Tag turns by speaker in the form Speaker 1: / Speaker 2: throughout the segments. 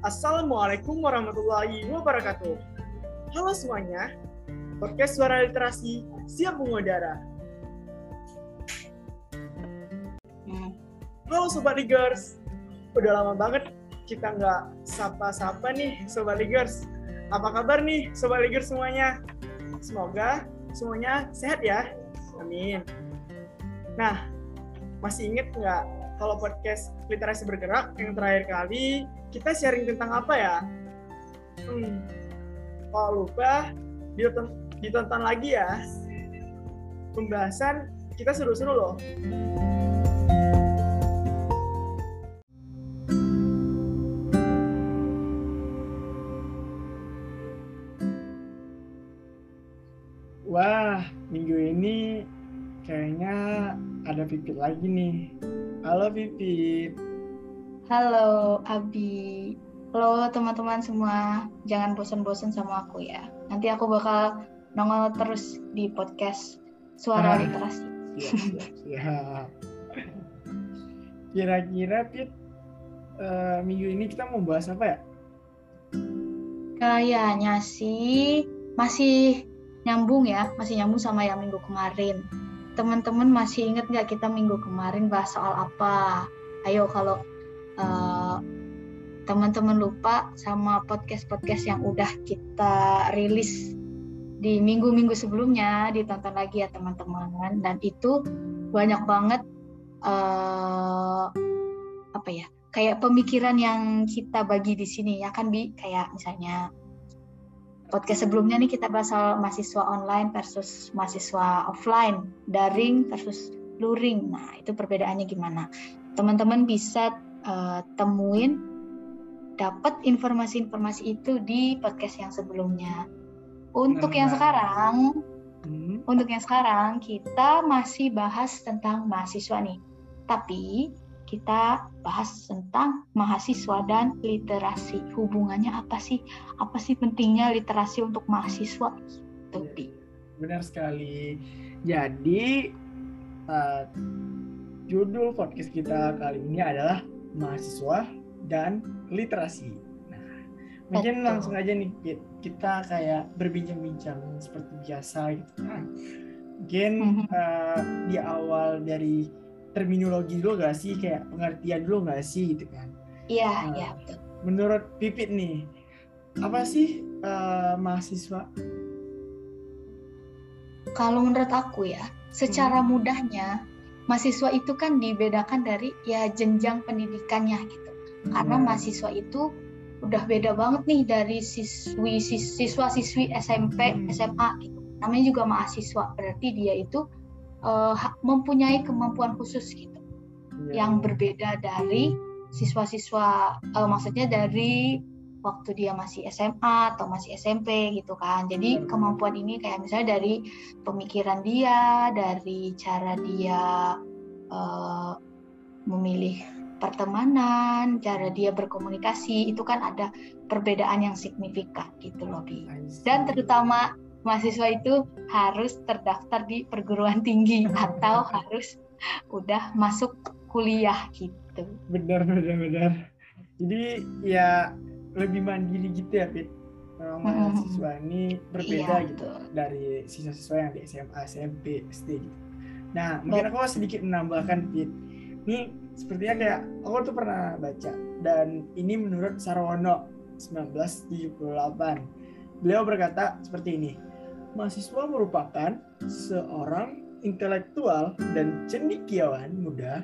Speaker 1: Assalamualaikum warahmatullahi wabarakatuh. Halo semuanya, podcast Suara Literasi siap mengudara. Hmm. Halo Sobat Ligers, udah lama banget kita nggak sapa-sapa nih Sobat Ligers. Apa kabar nih Sobat Ligers semuanya? Semoga semuanya sehat ya. Amin. Nah, masih inget nggak kalau podcast literasi bergerak yang terakhir kali kita sharing tentang apa ya? Hmm, kalau lupa ditonton, ditonton lagi ya. Pembahasan kita seru-seru loh. Wah, minggu ini kayaknya ada Pipit lagi nih. Halo Pipit.
Speaker 2: Halo Abi. Halo teman-teman semua. Jangan bosan-bosan sama aku ya. Nanti aku bakal nongol terus di podcast Suara ah, Literasi.
Speaker 1: Siap, siap, Kira-kira Pit, uh, minggu ini kita mau bahas apa ya?
Speaker 2: Kayaknya sih masih nyambung ya, masih nyambung sama yang minggu kemarin. Teman-teman masih ingat nggak kita minggu kemarin bahas soal apa? Ayo kalau uh, teman-teman lupa sama podcast-podcast yang udah kita rilis di minggu-minggu sebelumnya ditonton lagi ya teman-teman dan itu banyak banget uh, apa ya kayak pemikiran yang kita bagi di sini ya kan bi kayak misalnya podcast sebelumnya nih kita bahas soal mahasiswa online versus mahasiswa offline, daring versus luring. Nah, itu perbedaannya gimana? Teman-teman bisa uh, temuin dapat informasi-informasi itu di podcast yang sebelumnya. Untuk yang sekarang, hmm. untuk yang sekarang kita masih bahas tentang mahasiswa nih. Tapi kita bahas tentang mahasiswa dan literasi. Hubungannya apa sih? Apa sih pentingnya literasi untuk mahasiswa? Topi.
Speaker 1: Benar sekali. Jadi uh, judul podcast kita kali ini adalah mahasiswa dan literasi. Nah, mungkin Betul. langsung aja nih kita kayak berbincang-bincang seperti biasa gitu. Nah, mungkin uh, di awal dari terminologi dulu gak sih kayak pengertian dulu gak sih gitu kan
Speaker 2: iya uh, iya
Speaker 1: menurut Pipit nih apa sih uh, mahasiswa
Speaker 2: kalau menurut aku ya secara hmm. mudahnya mahasiswa itu kan dibedakan dari ya jenjang pendidikannya gitu karena hmm. mahasiswa itu udah beda banget nih dari siswi siswa siswi SMP hmm. SMA gitu namanya juga mahasiswa berarti dia itu uh, mempunyai kemampuan khusus gitu yeah. yang berbeda dari siswa-siswa uh, maksudnya dari waktu dia masih SMA atau masih SMP gitu kan. Jadi kemampuan ini kayak misalnya dari pemikiran dia, dari cara dia uh, memilih pertemanan, cara dia berkomunikasi itu kan ada perbedaan yang signifikan gitu loh Bi. Dan terutama mahasiswa itu harus terdaftar di perguruan tinggi atau harus udah masuk kuliah gitu.
Speaker 1: Benar benar benar. Jadi ya lebih mandiri gitu ya, Fit. mahasiswa hmm. ini berbeda iya, gitu betul. dari siswa-siswa yang di SMA, SMP, SD gitu. Nah, mungkin aku sedikit menambahkan, Fit. Ini sepertinya kayak aku tuh pernah baca dan ini menurut Sarwono 1978. Beliau berkata seperti ini mahasiswa merupakan seorang intelektual dan cendikiawan muda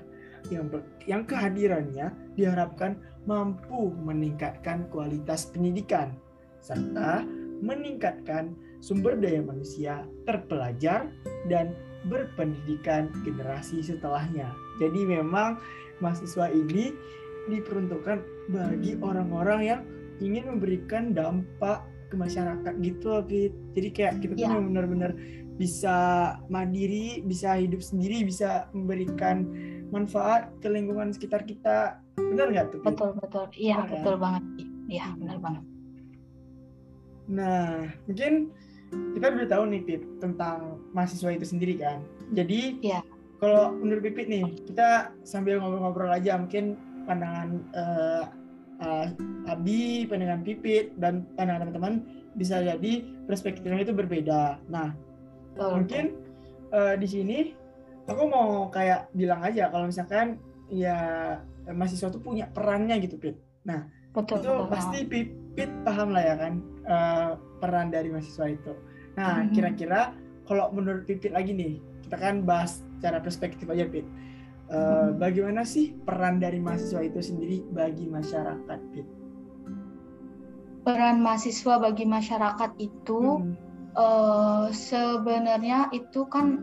Speaker 1: yang ber, yang kehadirannya diharapkan mampu meningkatkan kualitas pendidikan serta meningkatkan sumber daya manusia terpelajar dan berpendidikan generasi setelahnya. Jadi memang mahasiswa ini diperuntukkan bagi orang-orang yang ingin memberikan dampak ke masyarakat gitu loh Fit. Jadi kayak kita tuh yeah. benar-benar bisa mandiri, bisa hidup sendiri, bisa memberikan manfaat ke lingkungan sekitar kita. Benar nggak tuh?
Speaker 2: Betul betul, iya benar, betul kan? banget. Iya benar banget.
Speaker 1: Nah mungkin kita udah tahu nih Pip tentang mahasiswa itu sendiri kan. Jadi yeah. kalau menurut Pipit nih kita sambil ngobrol-ngobrol aja mungkin pandangan uh, uh, Abi, pandangan Pipit dan pandangan teman-teman bisa jadi perspektifnya itu berbeda. Nah, oh, mungkin uh, di sini aku mau kayak bilang aja kalau misalkan ya mahasiswa tuh punya perannya gitu, Pit. Nah, betul, itu betul, pasti Pipit paham lah ya kan uh, peran dari mahasiswa itu. Nah, mm-hmm. kira-kira kalau menurut Pipit lagi nih, kita kan bahas cara perspektif aja, Pit Uh, bagaimana sih peran dari mahasiswa itu sendiri bagi masyarakat, Pit?
Speaker 2: Peran mahasiswa bagi masyarakat itu hmm. uh, sebenarnya itu kan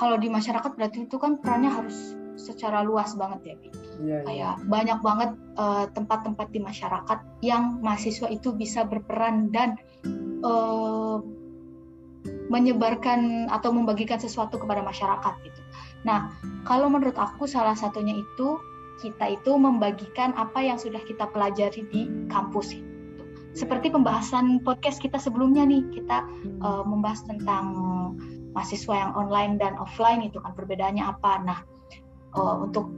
Speaker 2: kalau di masyarakat berarti itu kan perannya harus secara luas banget ya, Pit. Yeah, iya. Kayak banyak banget eh, tempat-tempat uh, di masyarakat yang mahasiswa itu bisa berperan dan uh, menyebarkan atau membagikan sesuatu kepada masyarakat gitu. Nah, kalau menurut aku salah satunya itu kita itu membagikan apa yang sudah kita pelajari di kampus itu. Seperti pembahasan podcast kita sebelumnya nih, kita uh, membahas tentang mahasiswa yang online dan offline itu kan perbedaannya apa. Nah, uh, untuk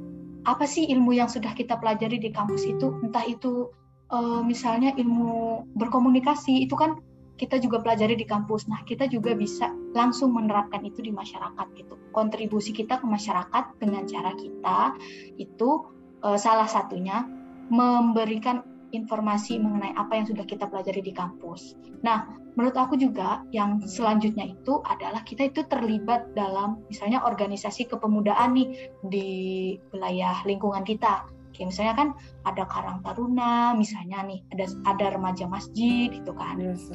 Speaker 2: apa sih ilmu yang sudah kita pelajari di kampus itu? Entah itu uh, misalnya ilmu berkomunikasi itu kan kita juga pelajari di kampus. Nah, kita juga bisa langsung menerapkan itu di masyarakat gitu. Kontribusi kita ke masyarakat dengan cara kita itu uh, salah satunya memberikan informasi mengenai apa yang sudah kita pelajari di kampus. Nah, menurut aku juga yang selanjutnya itu adalah kita itu terlibat dalam misalnya organisasi kepemudaan nih di wilayah lingkungan kita kayak misalnya kan ada Karang Taruna misalnya nih ada ada remaja masjid itu kan. Yes,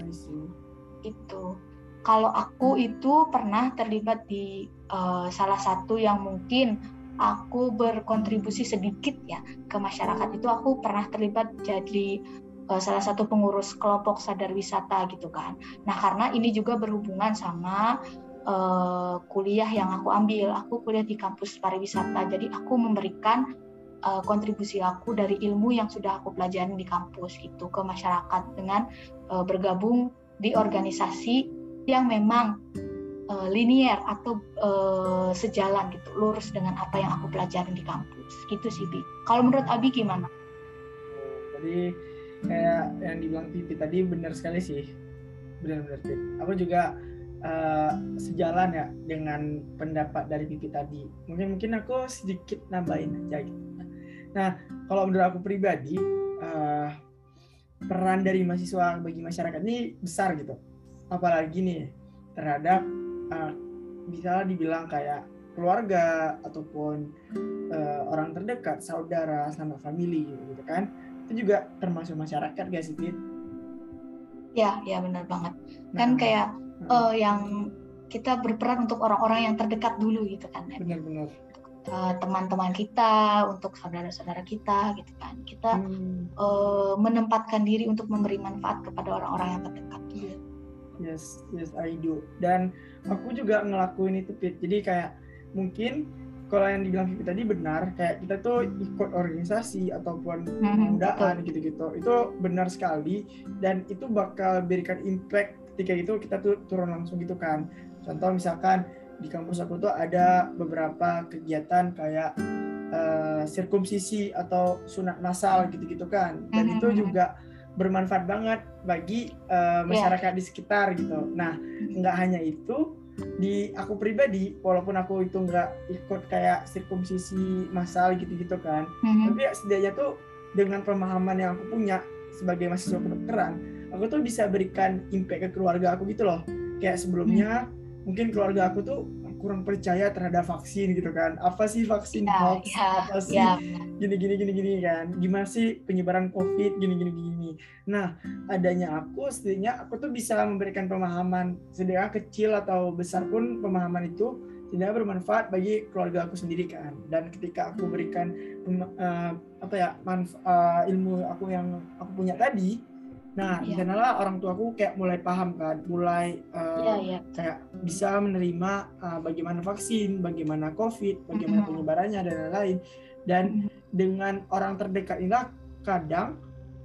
Speaker 2: itu kalau aku itu pernah terlibat di uh, salah satu yang mungkin aku berkontribusi sedikit ya ke masyarakat itu aku pernah terlibat jadi uh, salah satu pengurus kelompok sadar wisata gitu kan. Nah karena ini juga berhubungan sama uh, kuliah yang aku ambil. Aku kuliah di kampus pariwisata jadi aku memberikan uh, kontribusi aku dari ilmu yang sudah aku pelajari di kampus gitu ke masyarakat dengan uh, bergabung di organisasi yang memang uh, linier atau uh, sejalan gitu lurus dengan apa yang aku pelajari di kampus gitu sih Bi. Kalau menurut Abi gimana?
Speaker 1: Jadi kayak yang dibilang Pipi tadi benar sekali sih benar-benar Aku juga uh, sejalan ya dengan pendapat dari Pipi tadi. Mungkin mungkin aku sedikit nambahin aja gitu. Nah, kalau menurut aku pribadi, uh, peran dari mahasiswa bagi masyarakat ini besar gitu. Apalagi nih terhadap uh, bisa dibilang kayak keluarga ataupun uh, orang terdekat, saudara, sama family gitu kan. Itu juga termasuk masyarakat gak sih, Fit?
Speaker 2: Ya, ya benar banget. Kan nah, kayak uh, yang kita berperan untuk orang-orang yang terdekat dulu gitu kan.
Speaker 1: Benar-benar
Speaker 2: Eh, teman-teman kita, untuk saudara-saudara kita, gitu kan. Kita hmm. uh, menempatkan diri untuk memberi manfaat kepada orang-orang yang terdekat. Gitu.
Speaker 1: Yes, yes, I do. Dan aku juga ngelakuin itu, Pit. Jadi kayak mungkin kalau yang dibilang Vivi tadi benar, kayak kita tuh ikut organisasi ataupun pemudaan hmm, gitu-gitu, itu benar sekali dan itu bakal berikan impact ketika itu kita tuh turun langsung gitu kan. Contoh misalkan di kampus aku tuh ada beberapa kegiatan kayak uh, sirkumsisi atau sunat masal gitu-gitu kan dan mm -hmm. itu juga bermanfaat banget bagi uh, masyarakat yeah. di sekitar gitu. Nah, nggak hanya itu di aku pribadi, walaupun aku itu nggak ikut kayak sirkumsisi masal gitu-gitu kan, mm-hmm. tapi ya setidaknya tuh dengan pemahaman yang aku punya sebagai mahasiswa kedokteran, aku tuh bisa berikan impact ke keluarga aku gitu loh. Kayak sebelumnya mm-hmm mungkin keluarga aku tuh kurang percaya terhadap vaksin gitu kan. Apa sih vaksin ya, hoax? ya, apa sih ya. gini gini gini gini kan? Gimana sih penyebaran covid? Gini gini gini nah adanya aku setidaknya aku tuh bisa memberikan pemahaman sedikit kecil atau besar pun pemahaman itu tidak bermanfaat bagi keluarga aku sendiri kan. Dan ketika aku berikan uh, apa ya manfa, uh, ilmu aku yang aku punya tadi Nah, yeah. di orang tuaku kayak mulai paham kan, mulai uh, yeah, yeah. kayak bisa menerima uh, bagaimana vaksin, bagaimana COVID, bagaimana mm -hmm. penyebarannya dan lain-lain. Dan mm -hmm. dengan orang terdekat ini kadang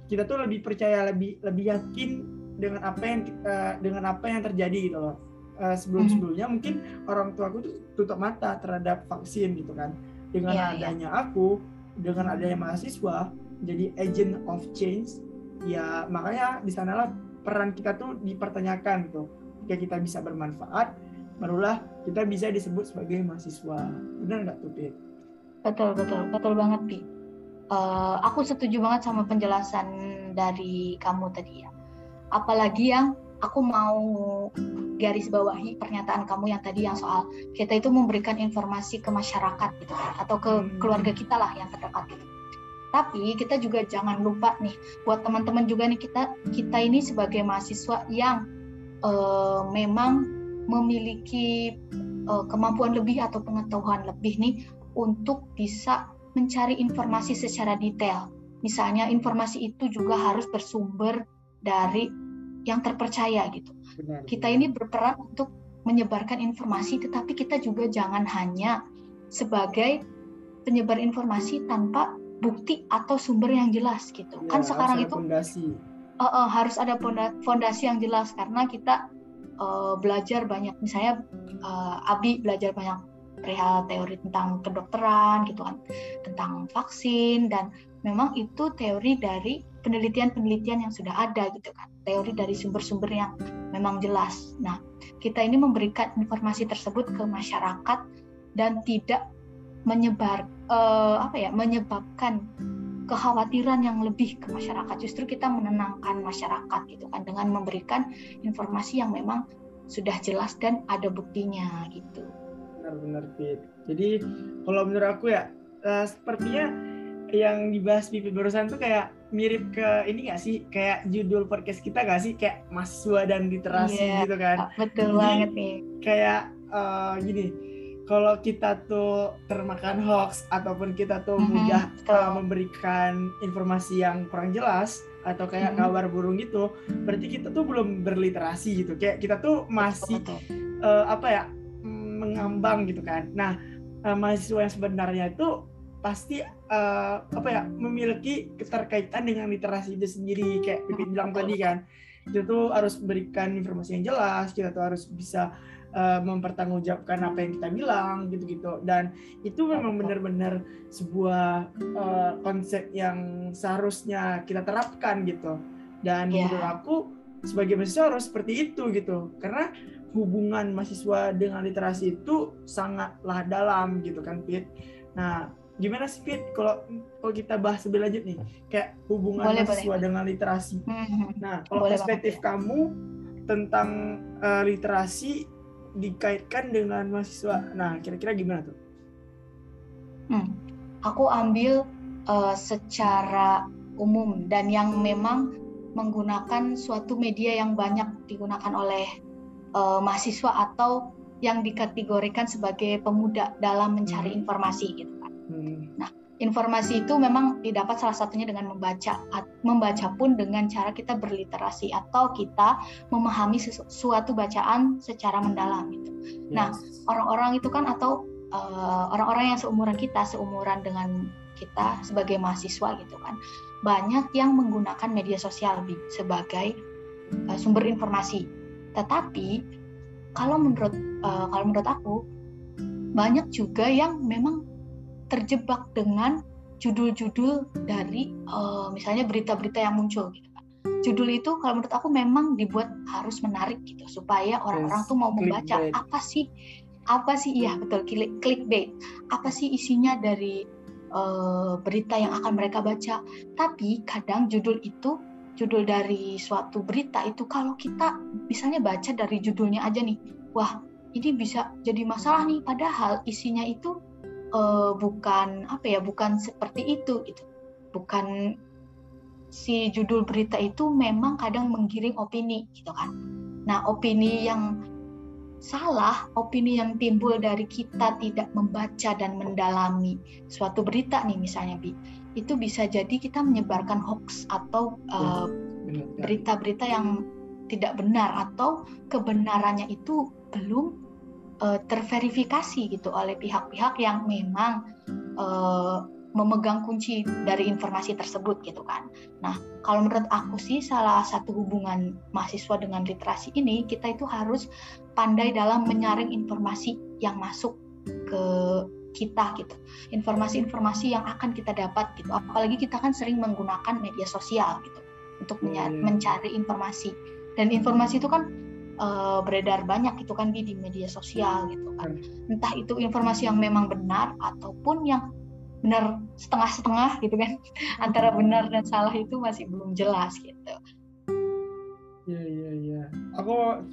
Speaker 1: kita tuh lebih percaya, lebih lebih yakin dengan apa yang uh, dengan apa yang terjadi gitu loh. Uh, sebelum-sebelumnya mungkin orang tuaku tuh tutup mata terhadap vaksin gitu kan. Dengan yeah, iya. adanya yeah. aku, dengan adanya mahasiswa, jadi agent of change ya makanya di sanalah peran kita tuh dipertanyakan tuh jika kita bisa bermanfaat barulah kita bisa disebut sebagai mahasiswa benar nggak tuh Pit?
Speaker 2: betul betul betul banget Pi uh, aku setuju banget sama penjelasan dari kamu tadi ya apalagi yang aku mau garis bawahi pernyataan kamu yang tadi yang soal kita itu memberikan informasi ke masyarakat gitu kan atau ke hmm. keluarga kita lah yang terdekat gitu. Tapi kita juga jangan lupa nih buat teman-teman juga nih kita kita ini sebagai mahasiswa yang uh, memang memiliki uh, kemampuan lebih atau pengetahuan lebih nih untuk bisa mencari informasi secara detail. Misalnya informasi itu juga harus bersumber dari yang terpercaya gitu. Benar, kita ini berperan untuk menyebarkan informasi, tetapi kita juga jangan hanya sebagai penyebar informasi tanpa bukti atau sumber yang jelas gitu. Ya, kan sekarang itu fondasi. Uh, uh, harus ada fondasi yang jelas karena kita uh, belajar banyak, misalnya uh, Abi belajar banyak perihal teori tentang kedokteran gitu kan, tentang vaksin dan memang itu teori dari penelitian-penelitian yang sudah ada gitu kan teori dari sumber-sumber yang memang jelas. Nah, kita ini memberikan informasi tersebut ke masyarakat dan tidak menyebar uh, apa ya menyebabkan kekhawatiran yang lebih ke masyarakat. Justru kita menenangkan masyarakat gitu kan dengan memberikan informasi yang memang sudah jelas dan ada buktinya gitu.
Speaker 1: Benar-benar Fit. Jadi kalau menurut aku ya uh, sepertinya yang dibahas Pipi barusan tuh kayak mirip ke ini gak sih kayak judul podcast kita gak sih kayak mahasiswa dan literasi yeah, gitu kan
Speaker 2: betul Jadi, banget nih
Speaker 1: kayak uh, gini kalau kita tuh termakan hoax ataupun kita tuh mm-hmm, mudah uh, memberikan informasi yang kurang jelas atau kayak mm-hmm. kabar burung gitu berarti kita tuh belum berliterasi gitu. Kayak kita tuh masih Uh, apa ya mengambang gitu kan. Nah uh, mahasiswa yang sebenarnya itu pasti uh, apa ya memiliki keterkaitan dengan literasi itu sendiri. Kayak Pipi bilang tadi kan kita tuh harus memberikan informasi yang jelas kita tuh harus bisa uh, mempertanggungjawabkan apa yang kita bilang gitu-gitu dan itu memang benar-benar sebuah uh, konsep yang seharusnya kita terapkan gitu dan yeah. menurut aku sebagai mahasiswa harus seperti itu gitu karena hubungan mahasiswa dengan literasi itu sangatlah dalam gitu kan Pit nah gimana sih Fit kalau kalau kita bahas lebih lanjut nih kayak hubungan boleh, mahasiswa boleh. dengan literasi. Hmm. Nah kalau boleh perspektif banget. kamu tentang uh, literasi dikaitkan dengan mahasiswa, nah kira-kira gimana tuh?
Speaker 2: Hmm. Aku ambil uh, secara umum dan yang memang menggunakan suatu media yang banyak digunakan oleh uh, mahasiswa atau yang dikategorikan sebagai pemuda dalam mencari hmm. informasi gitu Hmm. Nah, informasi itu memang didapat salah satunya dengan membaca. Membaca pun dengan cara kita berliterasi atau kita memahami sesuatu bacaan secara mendalam gitu. Nah, yes. Nah, orang-orang itu kan atau uh, orang-orang yang seumuran kita, seumuran dengan kita sebagai mahasiswa gitu kan, banyak yang menggunakan media sosial sebagai uh, sumber informasi. Tetapi kalau menurut uh, kalau menurut aku banyak juga yang memang terjebak dengan judul-judul dari uh, misalnya berita-berita yang muncul gitu kan. Judul itu kalau menurut aku memang dibuat harus menarik gitu supaya orang-orang tuh mau membaca apa sih apa sih iya betul klik clickbait. Apa sih isinya dari uh, berita yang akan mereka baca. Tapi kadang judul itu judul dari suatu berita itu kalau kita misalnya baca dari judulnya aja nih wah ini bisa jadi masalah nih. Padahal isinya itu uh, bukan apa ya bukan seperti itu gitu. Bukan si judul berita itu memang kadang menggiring opini gitu kan. Nah opini yang salah opini yang timbul dari kita tidak membaca dan mendalami suatu berita nih misalnya bi itu bisa jadi kita menyebarkan hoax atau uh, berita-berita yang tidak benar atau kebenarannya itu belum uh, terverifikasi gitu oleh pihak-pihak yang memang uh, memegang kunci dari informasi tersebut gitu kan. Nah, kalau menurut aku sih salah satu hubungan mahasiswa dengan literasi ini kita itu harus pandai dalam menyaring informasi yang masuk ke kita gitu informasi-informasi yang akan kita dapat gitu apalagi kita kan sering menggunakan media sosial gitu untuk hmm. mencari informasi dan informasi itu kan uh, beredar banyak gitu kan di, di media sosial gitu kan hmm. entah itu informasi yang memang benar ataupun yang benar setengah-setengah gitu kan antara benar dan salah itu masih belum jelas gitu
Speaker 1: Iya iya iya. Aku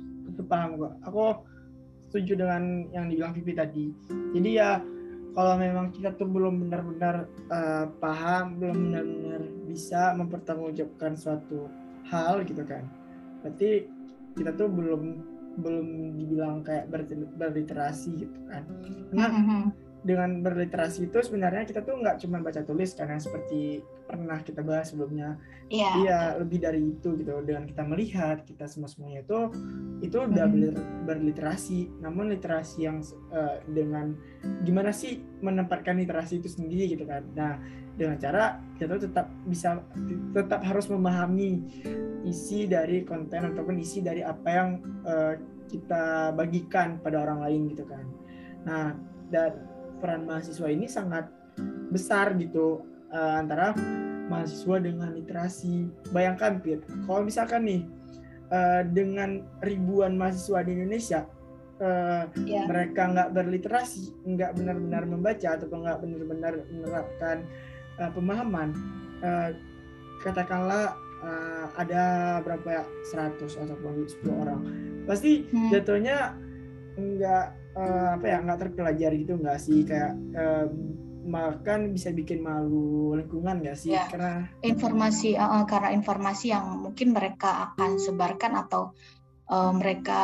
Speaker 1: paham kok. Aku setuju dengan yang dibilang Vivi tadi. Jadi ya kalau memang kita tuh belum benar-benar uh, paham, belum benar-benar bisa mempertanggungjawabkan suatu hal gitu kan. Berarti kita tuh belum belum dibilang kayak berliterasi gitu kan. Nah, dengan berliterasi itu sebenarnya kita tuh nggak cuma baca tulis karena seperti pernah kita bahas sebelumnya iya yeah. lebih dari itu gitu dengan kita melihat kita semua semuanya itu itu udah hmm. berliterasi namun literasi yang uh, dengan gimana sih menempatkan literasi itu sendiri gitu kan nah dengan cara kita tuh tetap bisa tetap harus memahami isi dari konten ataupun isi dari apa yang uh, kita bagikan pada orang lain gitu kan nah dan peran mahasiswa ini sangat besar gitu uh, antara mahasiswa dengan literasi. Bayangkan, Pit, kalau misalkan nih uh, dengan ribuan mahasiswa di Indonesia uh, yeah. mereka nggak berliterasi, nggak benar-benar membaca atau nggak benar-benar menerapkan uh, pemahaman, uh, katakanlah uh, ada berapa ya? 100 ataupun 10 orang, pasti hmm. jatuhnya nggak uh, apa ya nggak terpelajari gitu nggak sih? Kayak uh, makan bisa bikin malu lingkungan nggak sih?
Speaker 2: Ya, karena informasi uh, karena informasi yang mungkin mereka akan sebarkan atau uh, mereka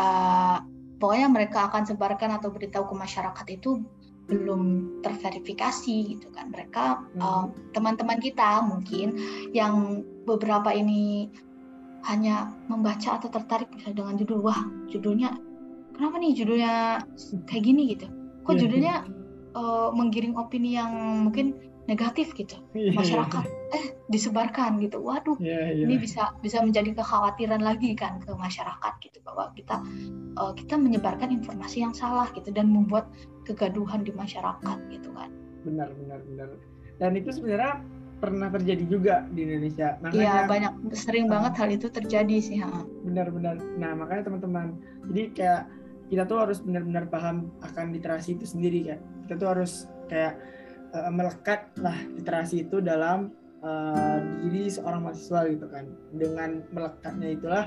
Speaker 2: pokoknya mereka akan sebarkan atau beritahu ke masyarakat itu belum terverifikasi gitu kan mereka hmm. teman-teman kita mungkin yang beberapa ini hanya membaca atau tertarik misalnya dengan judul wah judulnya kenapa nih judulnya kayak gini gitu kok yeah. judulnya uh, menggiring opini yang mungkin negatif gitu yeah, iya, masyarakat yeah. eh disebarkan gitu waduh yeah, yeah. ini bisa bisa menjadi kekhawatiran lagi kan ke masyarakat gitu bahwa kita uh, kita menyebarkan informasi yang salah gitu dan membuat kegaduhan di masyarakat gitu kan
Speaker 1: benar benar benar dan itu sebenarnya pernah terjadi juga di Indonesia.
Speaker 2: Makanya Iya banyak sering banget hal itu terjadi sih.
Speaker 1: Benar-benar. Nah makanya teman-teman, jadi kayak kita tuh harus benar-benar paham akan literasi itu sendiri kan kita tuh harus kayak uh, melekat lah literasi itu dalam uh, diri seorang mahasiswa gitu kan dengan melekatnya itulah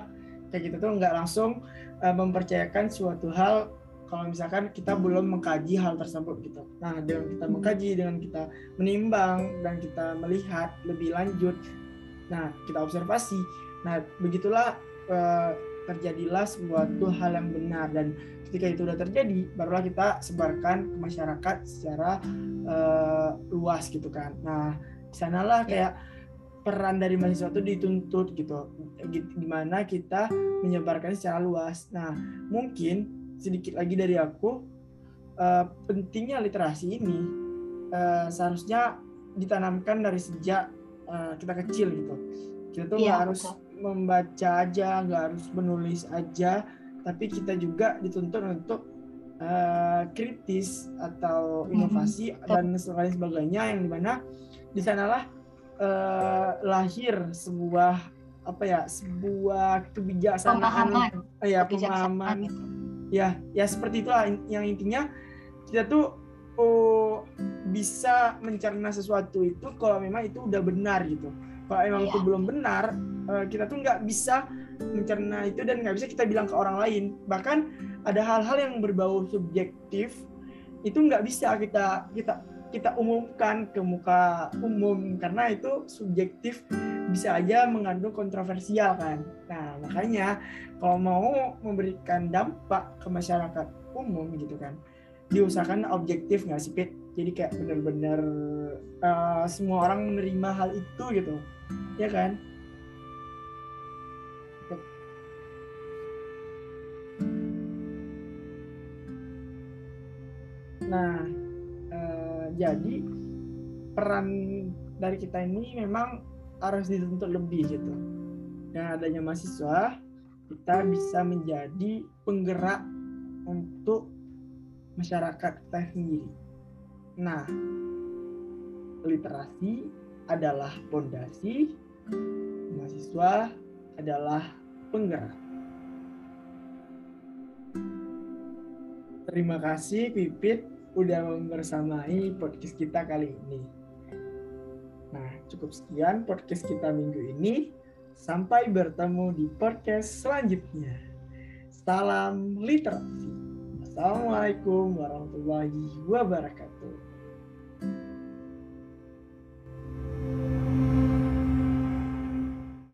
Speaker 1: kayak kita tuh nggak langsung uh, mempercayakan suatu hal kalau misalkan kita belum mengkaji hal tersebut gitu. Nah, dengan kita mengkaji, dengan kita menimbang dan kita melihat lebih lanjut, nah kita observasi. Nah, begitulah uh, terjadilah suatu hal yang benar. Dan ketika itu sudah terjadi barulah kita sebarkan ke masyarakat secara uh, luas gitu kan. Nah di sanalah ya. kayak peran dari mahasiswa itu dituntut gitu. Gimana kita menyebarkan secara luas. Nah mungkin sedikit lagi dari aku uh, pentingnya literasi ini uh, seharusnya ditanamkan dari sejak uh, kita kecil gitu. Kita tuh ya, harus betul membaca aja nggak harus menulis aja. Tapi kita juga dituntut untuk uh, kritis atau inovasi mm-hmm. dan lain sebagainya yang di mana di sanalah uh, lahir sebuah apa ya sebuah kebijaksanaan.
Speaker 2: Pemahaman.
Speaker 1: Ya pemahaman. ya ya seperti itulah yang intinya kita tuh oh, bisa mencerna sesuatu itu kalau memang itu udah benar gitu. Kalau emang yeah. itu belum benar uh, kita tuh nggak bisa mencerna itu dan nggak bisa kita bilang ke orang lain. Bahkan ada hal-hal yang berbau subjektif itu nggak bisa kita kita kita umumkan ke muka umum. Karena itu subjektif bisa aja mengandung kontroversial kan. Nah makanya kalau mau memberikan dampak ke masyarakat umum gitu kan diusahakan objektif nggak sih Pit? jadi kayak benar-benar uh, semua orang menerima hal itu gitu. Ya kan Nah, eh, jadi peran dari kita ini memang harus dituntut lebih gitu. Dengan adanya mahasiswa, kita bisa menjadi penggerak untuk masyarakat kita sendiri. Nah, literasi adalah pondasi, mahasiswa adalah penggerak. Terima kasih Pipit udah membersamai podcast kita kali ini. Nah, cukup sekian podcast kita minggu ini. Sampai bertemu di podcast selanjutnya. Salam literasi. Assalamualaikum warahmatullahi wabarakatuh.